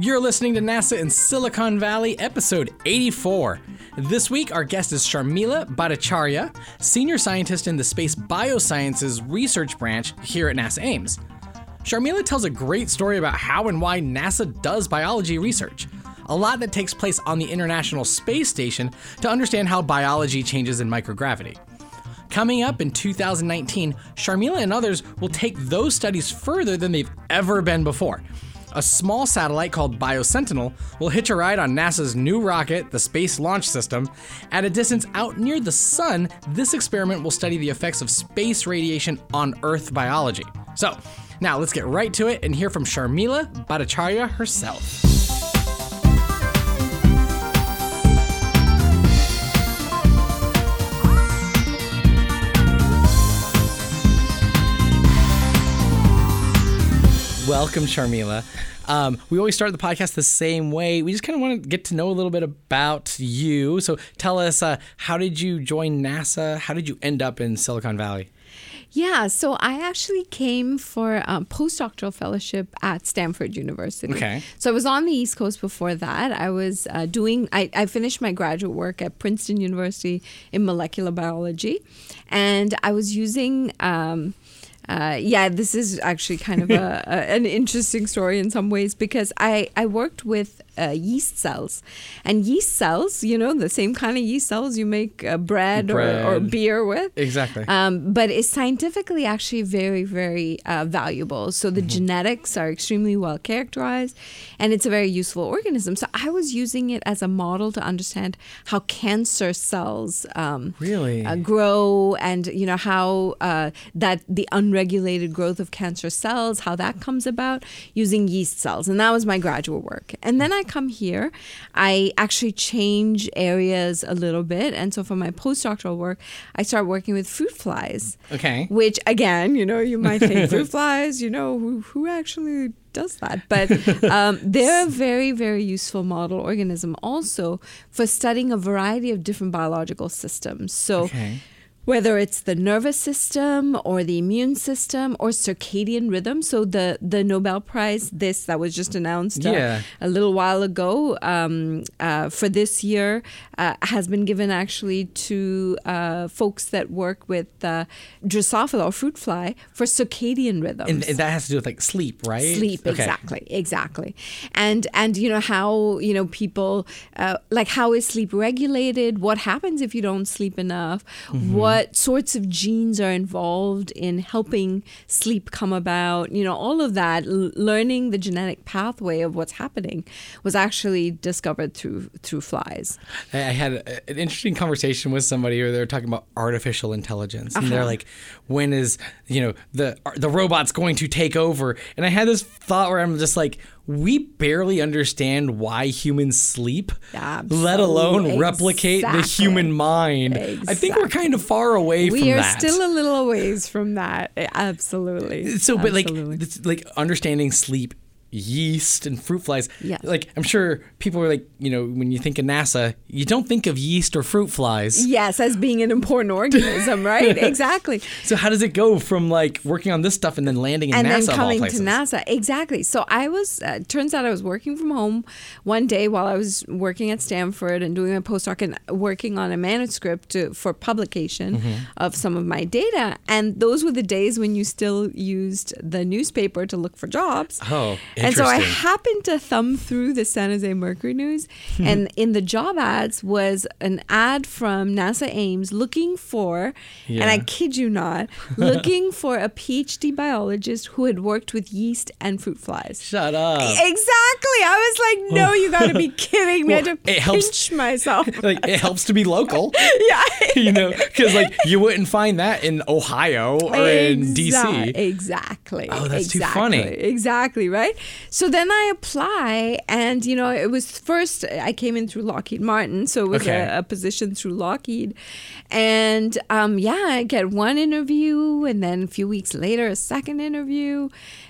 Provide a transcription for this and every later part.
You're listening to NASA in Silicon Valley, episode 84. This week, our guest is Sharmila Bhattacharya, senior scientist in the Space Biosciences Research Branch here at NASA Ames. Sharmila tells a great story about how and why NASA does biology research, a lot that takes place on the International Space Station to understand how biology changes in microgravity. Coming up in 2019, Sharmila and others will take those studies further than they've ever been before. A small satellite called BioSentinel will hitch a ride on NASA's new rocket, the Space Launch System. At a distance out near the Sun, this experiment will study the effects of space radiation on Earth biology. So, now let's get right to it and hear from Sharmila Bhattacharya herself. Welcome, Sharmila. Um, we always start the podcast the same way. We just kind of want to get to know a little bit about you. So tell us, uh, how did you join NASA? How did you end up in Silicon Valley? Yeah, so I actually came for a postdoctoral fellowship at Stanford University. Okay. So I was on the East Coast before that. I was uh, doing, I, I finished my graduate work at Princeton University in molecular biology, and I was using. Um, uh, yeah, this is actually kind of a, a, an interesting story in some ways because I, I worked with uh, yeast cells. And yeast cells, you know, the same kind of yeast cells you make uh, bread, Bread. Or, or beer with. Exactly. Um, but it's scientifically actually very, very uh, valuable. So the genetics are extremely well characterized and it's a very useful organism. So I was using it as a model to understand how cancer cells um, Really? uh, grow and, you know, how uh, that the unregulated growth of cancer cells, how that comes about using yeast cells. And that was my graduate work. And then I come here, I actually change areas a little bit. And so for my postdoctoral work, I start working with fruit flies. Okay. Which again, you know, you might think fruit flies, you know, who, who actually does that? But um, they're a very, very useful model organism also for studying a variety of different biological systems. So Okay. Whether it's the nervous system or the immune system or circadian rhythm. So the the Nobel Prize, this that was just announced uh, Yeah. a little while ago um, uh, for this year, uh, has been given actually to uh, folks that work with uh, Drosophila or fruit fly for circadian rhythms and, and that has to do with like sleep, right? sleep Okay. exactly exactly and and you know how you know people uh, like how is sleep regulated what happens if you don't sleep enough Mm-hmm. what sorts of genes are involved in helping sleep come about you know all of that l- learning the genetic pathway of what's happening was actually discovered through through flies I had a- an interesting conversation with somebody where they were talking about artificial intelligence, and they're Uh-huh. like, "When is you know the the robots going to take over?" And I had this thought where I'm just like, "We barely understand why humans sleep, let alone Absolutely. replicate the human mind." I think we're kind of far away from that. we are still a little ways from that absolutely so but like Absolutely. like understanding sleep yeast and fruit flies Yes. like i'm sure people are like you know when you think of nasa you don't think of yeast or fruit flies Yes, as being an important organism, right? exactly. so how does it go from like working on this stuff and then landing in And nasa then of all coming to? NASA. Exactly. So I was, uh, turns out I was working from home one day while I was working at Stanford and doing a postdoc and working on a manuscript to, for publication Mm-hmm. of some of my data. And those were the days when you still used the newspaper to look for jobs. Oh, And so I happened to thumb through the San Jose Mercury News, hmm. and in the job ads was an ad from NASA Ames looking for, and I kid you not, looking for a PhD biologist who had worked with yeast and fruit flies. shut up Exactly. I was like, no, you got to be kidding me. I had to it helps- pinch myself. like it helps to be local yeah. you know because like you wouldn't find that in ohio or in dc Exactly. Oh, that's too funny. Exactly, right? So then I apply, and you know, it was first I came in through Lockheed Martin, so it was Okay. a, a position through Lockheed, and um, yeah, I get one interview, and then a few weeks later, a second interview,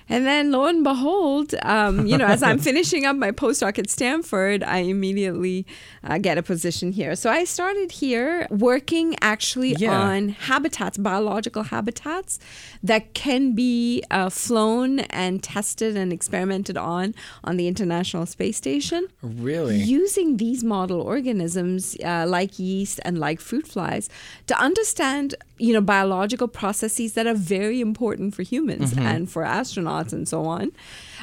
And then lo and behold, um, you know, as I'm finishing up my postdoc at Stanford, I immediately uh, get a position here. So I started here working actually Yeah. on habitats, biological habitats that can be uh, flown and tested and experimented on on the International Space Station Really? using these model organisms uh, like yeast and like fruit flies to understand you know biological processes that are very important for humans mm-hmm. and for astronauts and so on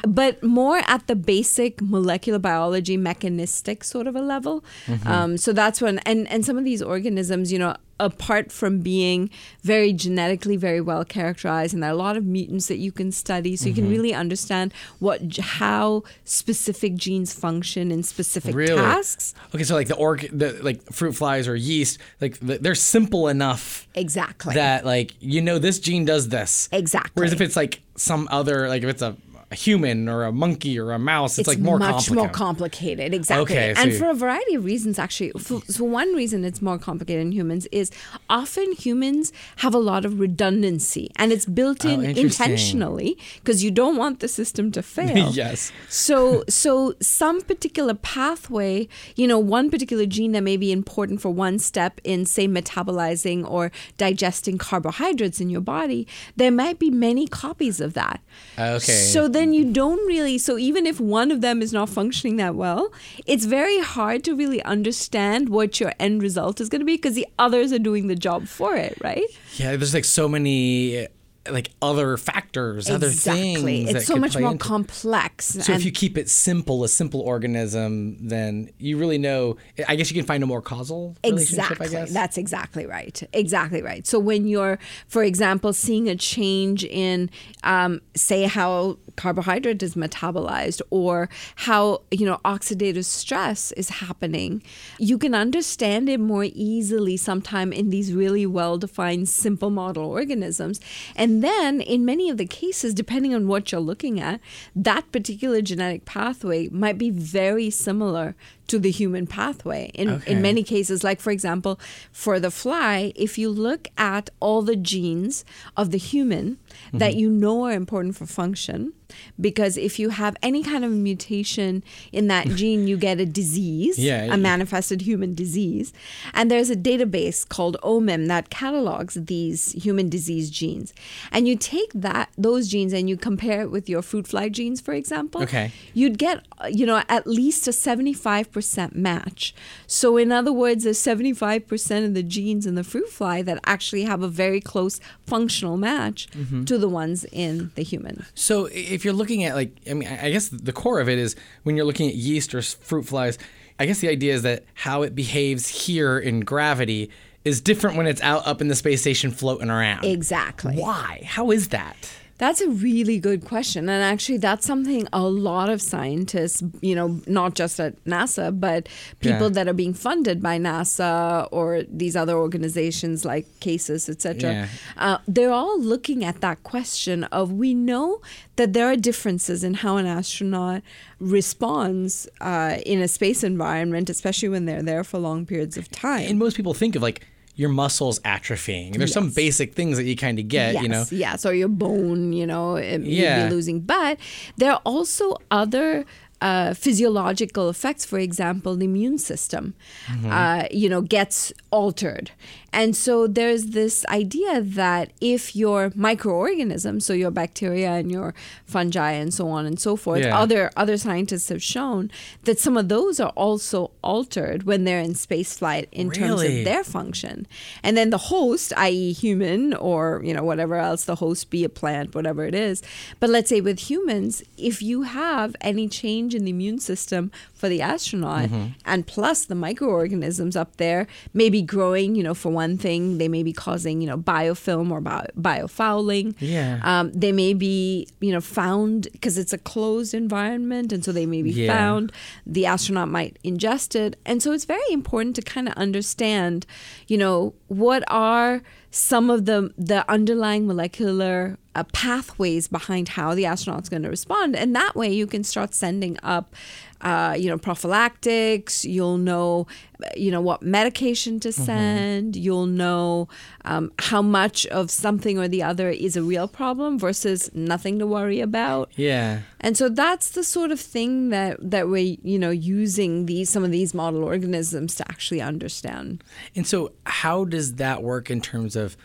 but more at the basic molecular biology mechanistic sort of a level um, so that's when and and some of these organisms you know apart from being very genetically very well characterized and there are a lot of mutants that you can study so you can really understand what how specific genes function in specific Really? tasks Okay, so like the org, the like fruit flies or yeast, like they're simple enough exactly that like you know this gene does this. Exactly. Whereas if it's like some other, like if it's a, a human or a monkey or a mouse, it's, like more much more complicated. exactly. Okay, and for a variety of reasons actually. For, so one reason it's more complicated in humans is often humans have a lot of redundancy and it's built oh, in Oh, intentionally because you don't want the system to fail. Yes. so so some particular pathway you know one particular gene that may be important for one step in say metabolizing or digesting carbohydrates in your body there might be many copies of that. Okay. so then you don't really so even if one of them is not functioning that well it's very hard to really understand what your end result is going to be because the others are doing the job for it right? Yeah, there's like so many like other factors, other things. it's so much more into- complex So if you keep it simple, a simple organism, then you really know. I guess you can find a more causal relationship. Exactly. I guess. That's exactly right. Exactly right. So when you're, for example, seeing a change in, um, say, how carbohydrate is metabolized or how you know oxidative stress is happening, you can understand it more easily sometime in these really well-defined, simple model organisms. And then, in many of the cases, depending on what you're looking at, that particular genetic pathway might be very similar to the human pathway in, Okay. in many cases like for example for the fly if you look at all the genes of the human that Mm-hmm. you know are important for function because if you have any kind of mutation in that gene you get a disease Yeah, a yeah. manifested human disease and there's a database called omim that catalogs these human disease genes and you take that those genes and you compare it with your fruit fly genes for example Okay. you'd get you know at least a 75% match so in other words there's 75% of the genes in the fruit fly that actually have a very close functional match Mm-hmm. to the ones in the human So if you're looking at like, I mean, I guess the core of it is when you're looking at yeast or fruit flies. I guess the idea is that how it behaves here in gravity is different when it's out up in the space station floating around. exactly Why? How is that? That's a really good question. And actually, that's something a lot of scientists, you know, not just at NASA, but people Yeah. that are being funded by NASA or these other organizations like CASIS, et cetera, Yeah. uh, they're all looking at that question of we know that there are differences in how an astronaut responds uh, in a space environment, especially when they're there for long periods of time. And most people think of like your muscles atrophying. There's some basic things that you kind of get, yes, you know. Yes, or your bone, you know, it, you'd Yeah. be losing. But there are also other uh, physiological effects. For example, the immune system, Mm-hmm. uh, you know, gets altered. And so there's this idea that if your microorganisms, so your bacteria and your fungi and so on and so forth, Yeah. other other scientists have shown that some of those are also altered when they're in space flight in terms of their function. And then the host, i.e., human or you know whatever else the host be a plant, whatever it is. But let's say with humans, if you have any change in the immune system for the astronaut, mm-hmm. and plus the microorganisms up there may be growing, you know, for one thing, they may be causing you know biofilm or bio, biofouling. Yeah. Um, they may be you know found because it's a closed environment, and so they may be Yeah. found the astronaut might ingest it. And so it's very important to kind of understand, you know, what are some of the the underlying molecular uh, pathways behind how the astronaut's going to respond, and that way you can start sending up. Uh, you know prophylactics you'll know you know what medication to send you'll know um, how much of something or the other is a real problem versus nothing to worry about Yeah. and so that's the sort of thing that that we're you know using these some of these model organisms to actually understand. And so, how does that work in terms of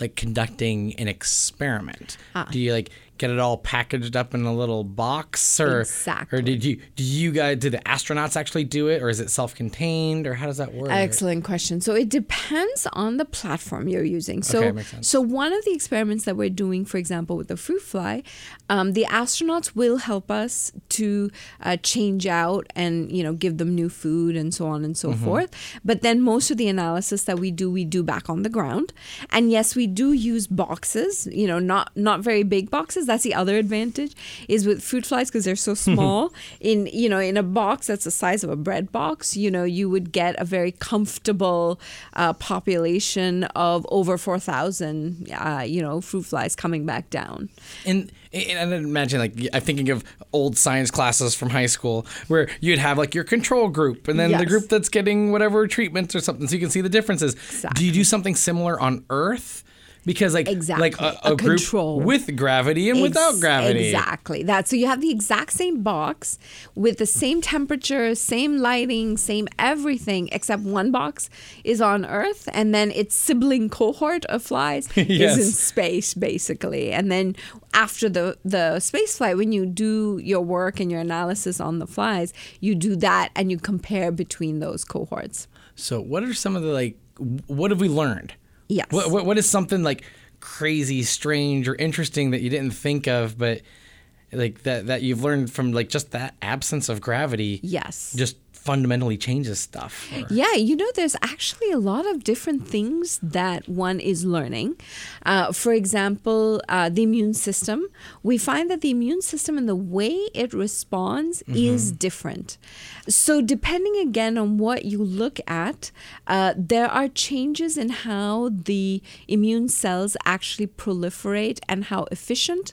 like conducting an experiment? Ah. Do you like get it all packaged up in a little box, or Exactly. or did you do you guys do the astronauts actually do it, or is it self-contained, or how does that work? Excellent question. So it depends on the platform you're using. So, Okay, makes sense. so one of the experiments that we're doing, for example, with the fruit fly, um, the astronauts will help us to uh, change out and you know give them new food and so on and so Mm-hmm. forth. But then most of the analysis that we do, we do back on the ground. And yes, we do use boxes. You know, not not very big boxes. That's the other advantage is with fruit flies because they're so small. in you know in a box that's the size of a bread box, you know you would get a very comfortable uh, population of over four thousand. Uh, you know, fruit flies coming back down. And and I imagine like I'm thinking of old science classes from high school where you'd have like your control group and then the group that's getting whatever treatments or something, so you can see the differences. Do you do something similar on Earth? Because like Exactly. like a, A a, group control. with gravity and without gravity. Exactly. That so you have the exact same box with the same temperature, same lighting, same everything, except one box is on Earth and then its sibling cohort of flies Yes. is in space, basically. And then after the the space flight, when you do your work and your analysis on the flies, you do that and you compare between those cohorts. So what are some of the like what have we learned? Yes. What, what what is something like crazy, strange, or interesting that you didn't think of, but like that that you've learned from like just that absence of gravity? Yes. Just fundamentally changes stuff. or- Yeah, you know, there's actually a lot of different things that one is learning. Uh, for example, uh, the immune system. We find that the immune system and the way it responds is different. So, depending again on what you look at, uh, there are changes in how the immune cells actually proliferate and how efficient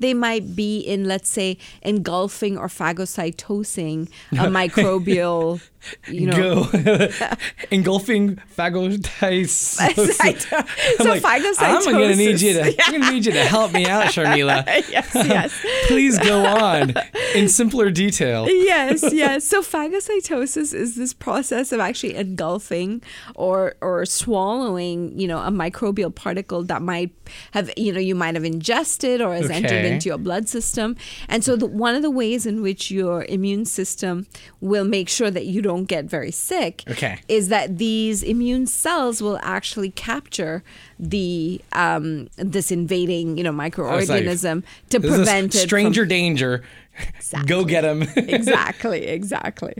they might be in, let's say, engulfing or phagocytosing a microbial, you know. Engulfing phagocytosis. I'm so like, I'm gonna need you to. phagocytosis. I'm gonna need you to help me out, Sharmila. yes, yes. Please go on in simpler detail. yes, yes. So phagocytosis is this process of actually engulfing or or swallowing, you know, a microbial particle that might have, you know, you might have ingested or has entered Okay. Into your blood system. And so the, one of the ways in which your immune system will make sure that you don't get very sick Okay. is that these immune cells will actually capture the um, this invading, you know, was like, microorganism to prevent it from stranger danger. Go get them. exactly, exactly.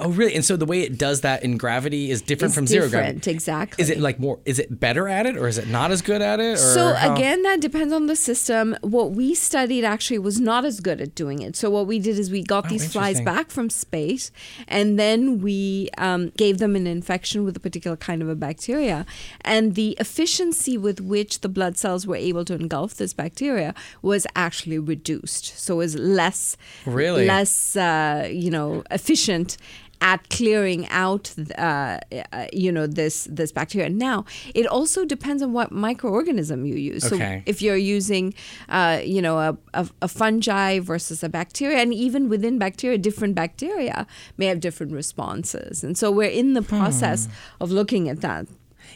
Oh, really? And so the way it does that in gravity is different It's from zero gravity. exactly. Is it like more? Is it better at it, or is it not as good at it? Or So how- again, that depends on the system. What we studied actually was not as good at doing it. So what we did is we got Oh, these flies back from space, and then we um, gave them an infection with a particular kind of a bacteria, and the efficiency with which the blood cells were able to engulf this bacteria was actually reduced. So it was less, Really? less, uh, you know, efficient at clearing out uh, uh, you know this this bacteria now it also depends on what microorganism you use Okay. so if you're using uh, you know a, a, a fungi versus a bacteria and even within bacteria different bacteria may have different responses and so we're in the Hmm. process of looking at that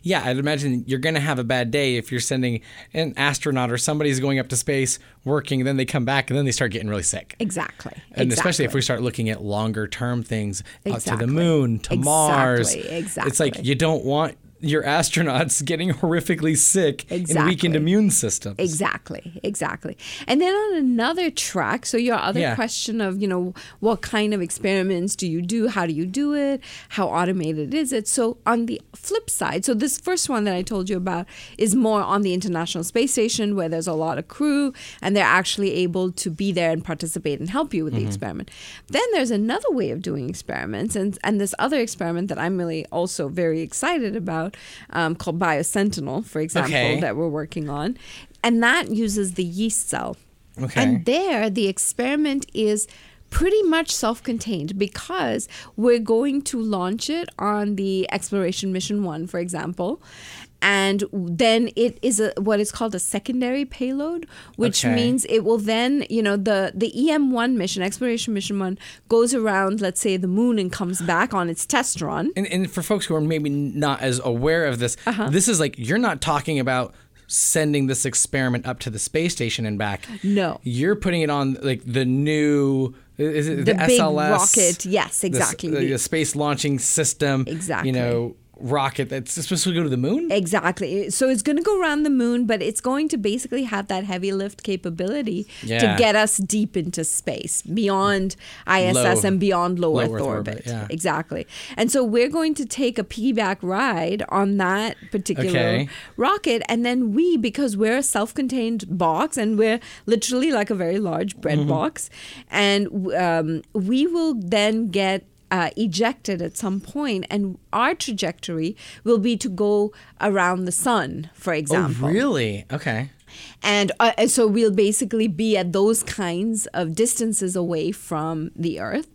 Yeah, I'd imagine you're going to have a bad day if you're sending an astronaut or somebody's going up to space working, and then they come back and then they start getting really sick. exactly. And especially if we start looking at longer term things out to the moon, to Mars. Exactly, It's like you don't want your astronauts getting horrifically sick and weakened immune systems. Exactly, exactly. And then on another track, so your other Yeah. question of, you know, what kind of experiments do you do? How do you do it? How automated is it? So on the flip side, so this first one that I told you about is more on the International Space Station where there's a lot of crew and they're actually able to be there and participate and help you with Mm-hmm. the experiment. Then there's another way of doing experiments and and this other experiment that I'm really also very excited about um, called BioSentinel, for example, Okay. that we're working on. and that uses the yeast cell. Okay. And there, the experiment is pretty much self contained because we're going to launch it on the Exploration Mission 1, for example. And then it is a what is called a secondary payload, which Okay. means it will then, you know, the the EM1 mission, Exploration Mission 1, goes around, let's say, the moon and comes back on its test run. And, and for folks who are maybe not as aware of this, Uh-huh. this is like you're not talking about sending this experiment up to the space station and back. No. You're putting it on like the new is it the, The big SLS rocket, yes, exactly. The, the space launching system. Exactly. You know, rocket that's supposed to go to the moon. Exactly. So it's going to go around the moon, but it's going to basically have that heavy lift capability Yeah. to get us deep into space, beyond ISS Low- and beyond low, low Earth, Earth orbit. orbit, yeah. Exactly. And so we're going to take a piggyback ride on that particular Okay. rocket. And then we, because we're a self contained box and we're literally like a very large bread Mm-hmm. box, and um, we will then get uh, ejected at some point, and our trajectory will be to go around the sun, for Oh, example. really? Okay. And uh, and so we'll basically be at those kinds of distances away from the Earth,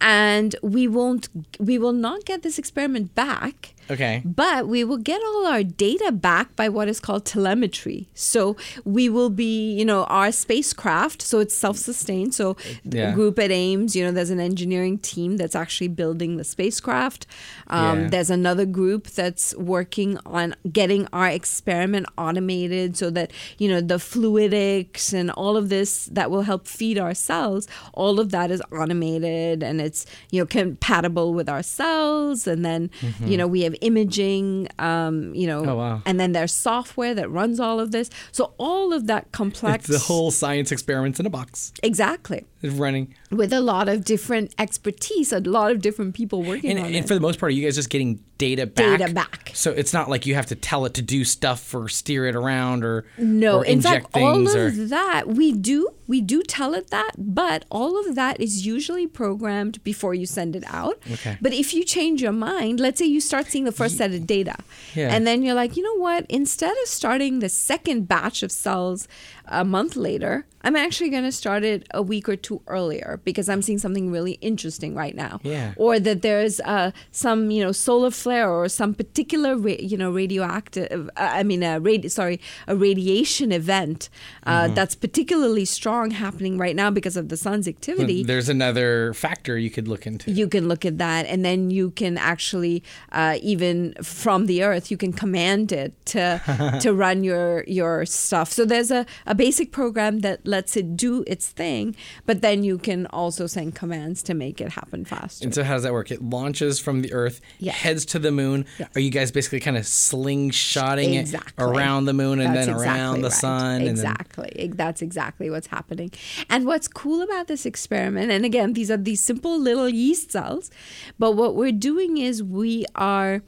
and we won't, we will not get this experiment back. Okay. But we will get all our data back by what is called telemetry. So we will be, you know, our spacecraft, so it's self sustained. So the group at Ames, you know, there's an engineering team that's actually building the spacecraft. Um, Yeah. There's another group that's working on getting our experiment automated so that, you know, the fluidics and all of this that will help feed our cells, all of that is automated and it's, you know, compatible with our cells. And then, you know, we have imaging, um, you know. Oh, wow. and then there's software that runs all of this. So all of that complex. It's the whole science experiments in a box Exactly. Running. With a lot of different expertise, a lot of different people working And, on and it. And for the most part, are you guys just getting data back? Data back. So it's not like you have to tell it to do stuff or steer it around or No, or in inject fact, all things of or that we do. We do tell it that, but all of that is usually programmed before you send it out. Okay. But if you change your mind, let's say you start seeing the first set of data, Yeah. and then you're like, you know what? Instead of starting the second batch of cells a month later, I'm actually going to start it a week or two earlier because I'm seeing something really interesting right now. Yeah. Or that there's uh, some, you know, solar flare or some particular, ra- you know, radioactive. Uh, I mean, a radi- sorry, a radiation event uh, Mm-hmm. that's particularly strong happening right now because of the sun's activity there's another factor you could look into. you can look at that and then you can actually uh, even from the earth you can command it to to run your your stuff so there's a, a basic program that lets it do its thing but then you can also send commands to make it happen faster And so how does that work? It launches from the Earth, Yeah. heads to the moon. Yes. Are you guys basically kind of slingshotting Exactly. it around the moon and That's then around exactly the right. sun? And then, Exactly. That's exactly what's happening. And what's cool about this experiment, and again, these are these simple little yeast cells, but what we're doing is we are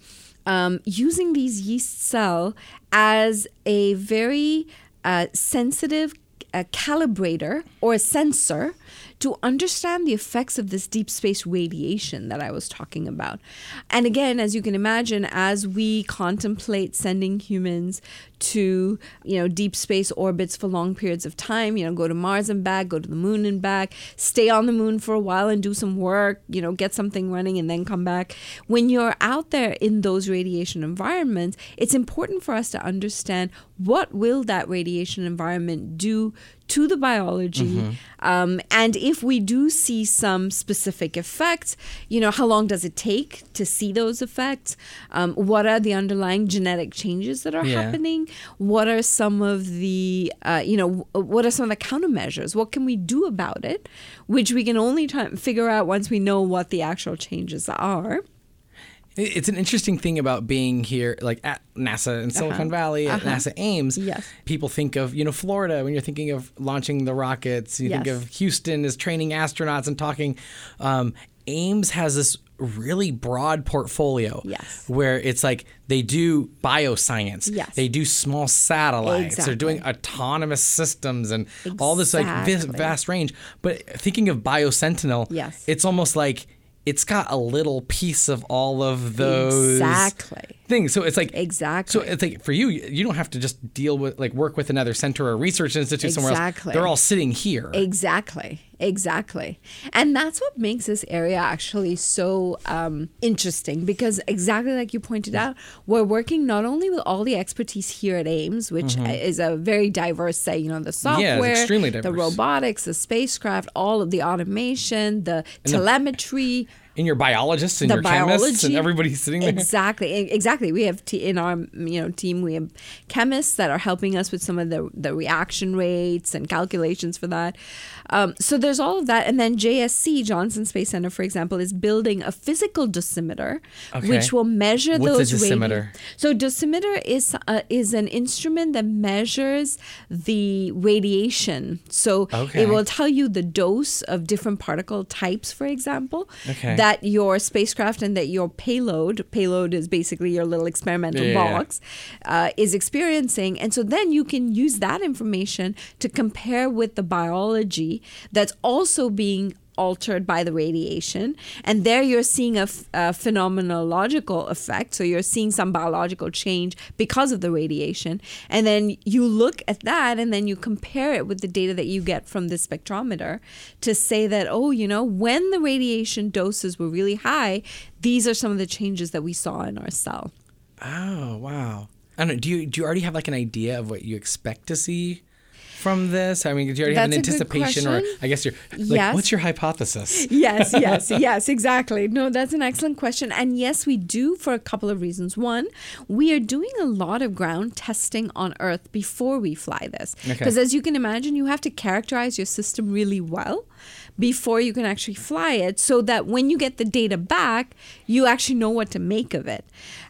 um, using these yeast cell as a very uh, sensitive uh, calibrator or a sensor to understand the effects of this deep space radiation that I was talking about. And again, as you can imagine, as we contemplate sending humans to, you know, deep space orbits for long periods of time, you know, go to Mars and back, go to the moon and back, stay on the moon for a while and do some work, you know, get something running and then come back. When you're out there in those radiation environments, it's important for us to understand what will that radiation environment do to the biology um, and if we do see some specific effects you know how long does it take to see those effects um, what are the underlying genetic changes that are Yeah. happening what are some of the uh, you know what are some of the countermeasures what can we do about it which we can only try figure out once we know what the actual changes are It's an interesting thing about being here, like at NASA in Silicon Valley, at NASA Ames. Uh-huh. Yes. People think of, you know, Florida when you're thinking of launching the rockets. You think of Houston as training astronauts and talking. Um, Ames has this really broad portfolio. Yes. Where it's like they do bioscience. Yes. They do small satellites. They're doing autonomous systems and all this like vast range. But thinking of Biosentinel, Yes. it's almost like it's got a little piece of all of those Exactly. Thing. So it's like Exactly. So it's like for you, you don't have to just deal with like work with another center or research institute somewhere else. Exactly. They're all sitting here. Exactly, exactly. And that's what makes this area actually so um, interesting because, exactly like you pointed out, we're working not only with all the expertise here at Ames, which is a very diverse set, you know, the software, extremely the robotics, the spacecraft, all of the automation, the telemetry. And your biologists and the your chemists and biology. everybody's sitting there. Exactly, exactly. We have t- in our you know team we have chemists that are helping us with some of the the reaction rates and calculations for that. Um, so there's all of that, and then JSC Johnson Space Center, for example, is building a physical dosimeter, Okay. which will measure What's a those. radi- dosimeter? so dosimeter is uh, is an instrument that measures the radiation. So Okay. it will tell you the dose of different particle types, for example, Okay. that your spacecraft and that your payload payload is basically your little experimental yeah. box uh, is experiencing, and so then you can use that information to compare with the biology that's also being altered by the radiation and there you're seeing a, f- a phenomenological effect so you're seeing some biological change because of the radiation and then you look at that and then you compare it with the data that you get from the spectrometer to say that oh you know when the radiation doses were really high these are some of the changes that we saw in our cell Oh wow! I don't know. Do you do you already have like an idea of what you expect to see from this? I mean, do you already have an That's a good anticipation, or. I guess you're like, Yes. what's your hypothesis? yes, yes, yes, exactly. No, that's an excellent question. And yes, we do for a couple of reasons. One, we are doing a lot of ground testing on Earth before we fly this. Okay. Because as you can imagine, you have to characterize your system really well before you can actually fly it so that when you get the data back, you actually know what to make of it.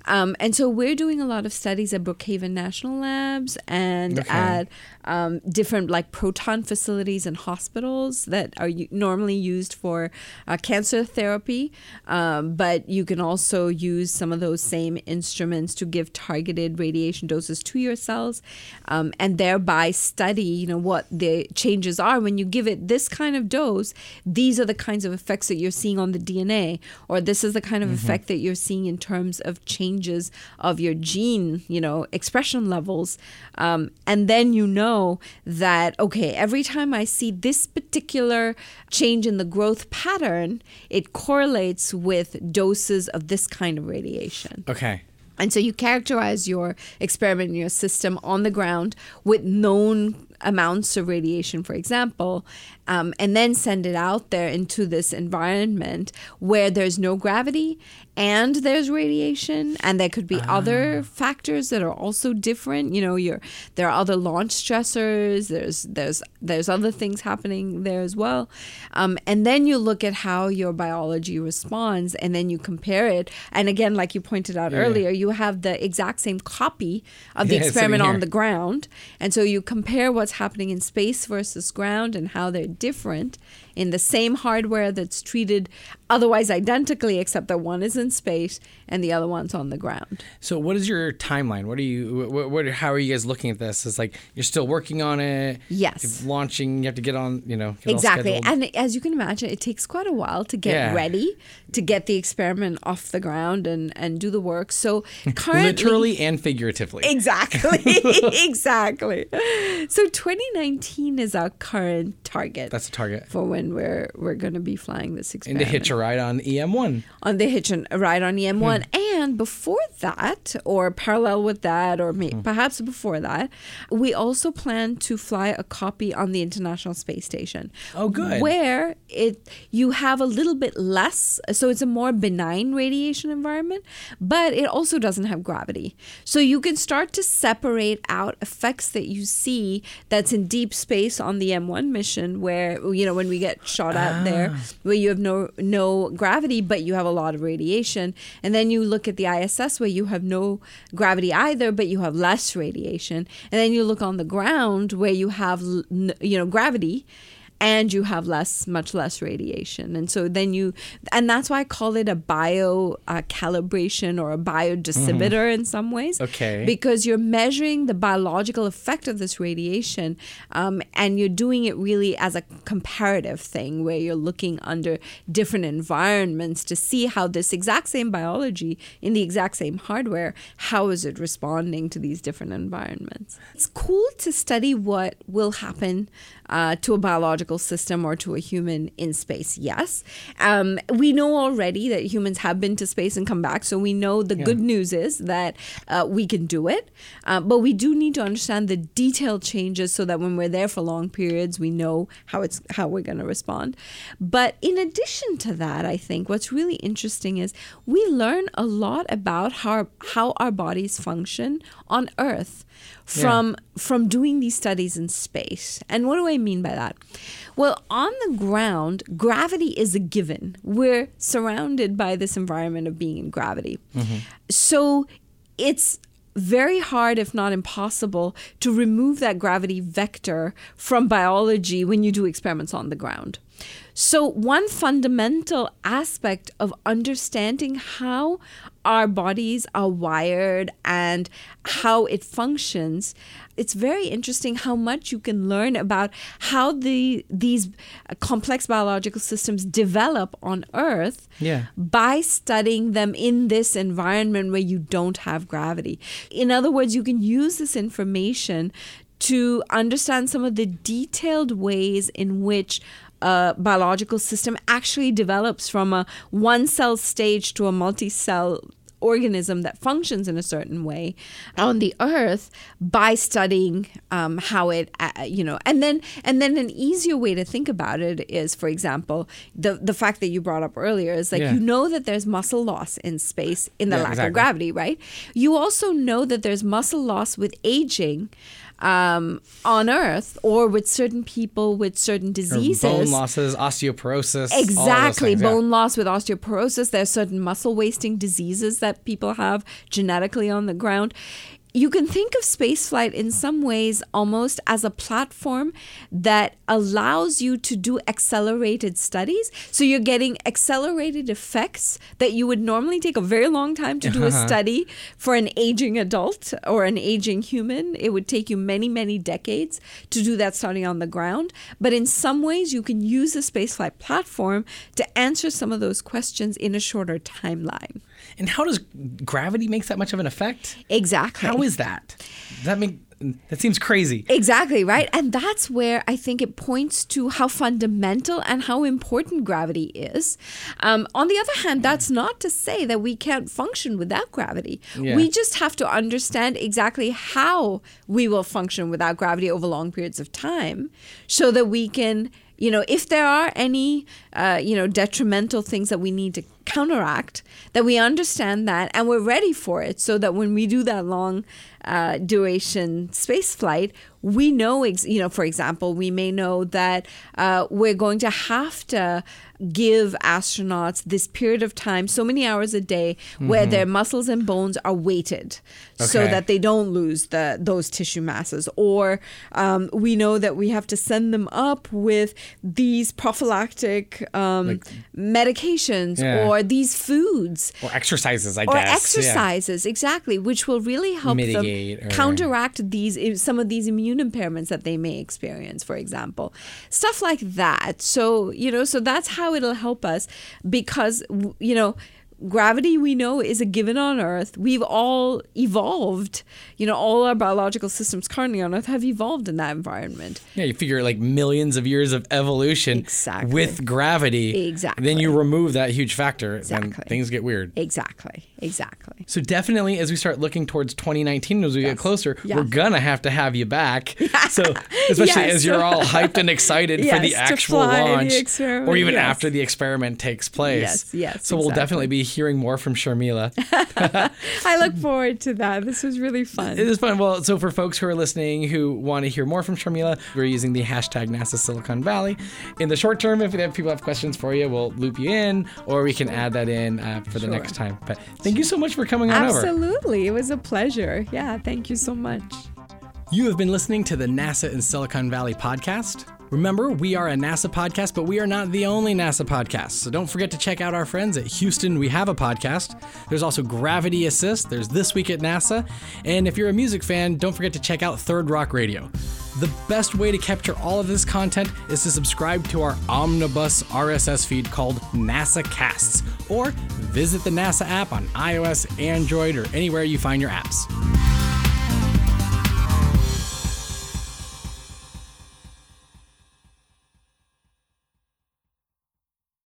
Um, and so we're doing a lot of studies at Brookhaven National Labs and Okay. at um, different like proton facilities and hospitals that are normally used for uh, cancer therapy. Um, but you can also use some of those same instruments to give targeted radiation doses to your cells, um, and thereby study, you know, what the changes are when you give it this kind of dose. These are the kinds of effects that you're seeing on the DNA, or this is the kind of effect that you're seeing in terms of changes of your gene, you know, expression levels, um, and then you know that okay, every time I see this particular change in the growth pattern, it correlates with doses of this kind of radiation. Okay. And so you characterize your experiment in your system on the ground with known amounts of radiation, for example, um, and then send it out there into this environment where there's no gravity and there's radiation, and there could be other factors that are also different. You know, you're, there are other launch stressors. There's there's there's other things happening there as well, um, and then you look at how your biology responds, and then you compare it. And again, like you pointed out Yeah. earlier, you have the exact same copy of the Yeah, experiment on the ground. And so you compare what's happening in space versus ground and how they're different in the same hardware that's treated otherwise identically, except that one is in space and the other one's on the ground. So, what is your timeline? What are you? What, what? How are you guys looking at this? It's like you're still working on it. Yes. Launching. You have to get on. You know. get Exactly. And as you can imagine, it takes quite a while to get Yeah. ready, to get the experiment off the ground and, and do the work. So currently. literally and figuratively. Exactly. exactly. So 2019 is our current target. That's the target. for when we're we're going to be flying this And experiment to hitch a ride on EM1. on the hitch and ride on EM1 Hmm. and before that or parallel with that or Hmm. perhaps before that we also plan to fly a copy on the International Space Station Oh, good. where it you have a little bit less so it's a more benign radiation environment but it also doesn't have gravity so you can start to separate out effects that you see that's in deep space on the EM1 mission where you know when we get shot out there Ah. where you have no no gravity but you have a lot of radiation. And then you look at the ISS where you have no gravity either but you have less radiation. And then you look on the ground where you have you know gravity and you have less, much less radiation. And so then you, and that's why I call it a bio uh, calibration or a biodosimeter in some ways. Mm-hmm. Okay. Because you're measuring the biological effect of this radiation um, and you're doing it really as a comparative thing where you're looking under different environments to see how this exact same biology in the exact same hardware, how is it responding to these different environments? It's cool to study what will happen uh, to a biological system or to a human in space. Yes. Um, we know already that humans have been to space and come back. So we know the good news is that uh, we can do it. Uh, but we do need to understand the detailed changes so that when we're there for long periods, we know how it's how we're going to respond. But in addition to that, I think what's really interesting is we learn a lot about how how our bodies function on Earth from from doing these studies in space. And what do I mean by that? Well, on the ground, gravity is a given. We're surrounded by this environment of being in gravity. Mm-hmm. So it's very hard, if not impossible, to remove that gravity vector from biology when you do experiments on the ground. So, one fundamental aspect of understanding how our bodies are wired and how it functions, it's very interesting how much you can learn about how the these complex biological systems develop on Earth Yeah. by studying them in this environment where you don't have gravity. In other words, you can use this information to understand some of the detailed ways in which a biological system actually develops from a one cell stage to a multi cell organism that functions in a certain way on the earth by studying um, how it uh, you know and then and then an easier way to think about it is for example the the fact that you brought up earlier is like Yeah. you know that there's muscle loss in space in the Yeah, lack exactly. of gravity right you also know that there's muscle loss with aging um, on earth or with certain people with certain Or diseases bone losses, osteoporosis. Exactly. things, yeah. Bone loss with osteoporosis. There's certain muscle wasting diseases that people have genetically on the ground. You can think of spaceflight in some ways almost as a platform that allows you to do accelerated studies. So you're getting accelerated effects that you would normally take a very long time to do a uh-huh. study for an aging adult or an aging human. It would take you many, many decades to do that study on the ground. But in some ways, you can use the spaceflight platform to answer some of those questions in a shorter timeline. And how does gravity makes that much of an effect? Exactly. How is that? Does that make that seems crazy. Exactly, right? And that's where I think it points to how fundamental and how important gravity is. Um, on the other hand, that's not to say that we can't function without gravity. Yeah. We just have to understand exactly how we will function without gravity over long periods of time so that we can. You know, if there are any, uh, you know, detrimental things that we need to counteract, that we understand that and we're ready for it, so that when we do that long uh, duration space flight, we know, ex- you know, for example, we may know that uh, we're going to have to give astronauts this period of time, so many hours a day, where their muscles and bones are weighted, so that they don't lose the those tissue masses. Or um, we know that we have to send them up with these prophylactic um, medications Yeah. or these foods Or exercises, I or guess. yeah. exercises exactly which will really help Mitigate them or- counteract these eh, some of these immune impairments that they may experience for example stuff like that so you know so that's how it'll help us because you know gravity we know is a given on earth we've all evolved you know all our biological systems currently on earth have evolved in that environment Yeah, you figure like millions of years of evolution Exactly. with gravity. Exactly. Then you remove that huge factor, and things get weird. exactly exactly So definitely, as we start looking towards 2019, as we get closer, Yeah. we're gonna have to have you back. So especially Yes. as you're all hyped and excited for the actual fly the launch, or even yes. after the experiment takes place. Yes, yes, So we'll definitely be hearing more from Sharmila. i look forward to that this was really fun It was fun. Well, so for folks who are listening who want to hear more from Sharmila, we're using the hashtag NASA Silicon Valley. In the short term, if people have questions for you, we'll loop you in, or we can add that in uh, for the next time. But thank you so much for coming on over. Absolutely. It was a pleasure. Yeah, thank you so much. You have been listening to the NASA in Silicon Valley podcast. Remember, we are a NASA podcast, but we are not the only NASA podcast. So don't forget to check out our friends at Houston We Have a Podcast. There's also Gravity Assist, there's This Week at NASA, and if you're a music fan, don't forget to check out Third Rock Radio. The best way to capture all of this content is to subscribe to our omnibus RSS feed called NASA Casts, or visit the NASA app on iOS, Android, or anywhere you find your apps.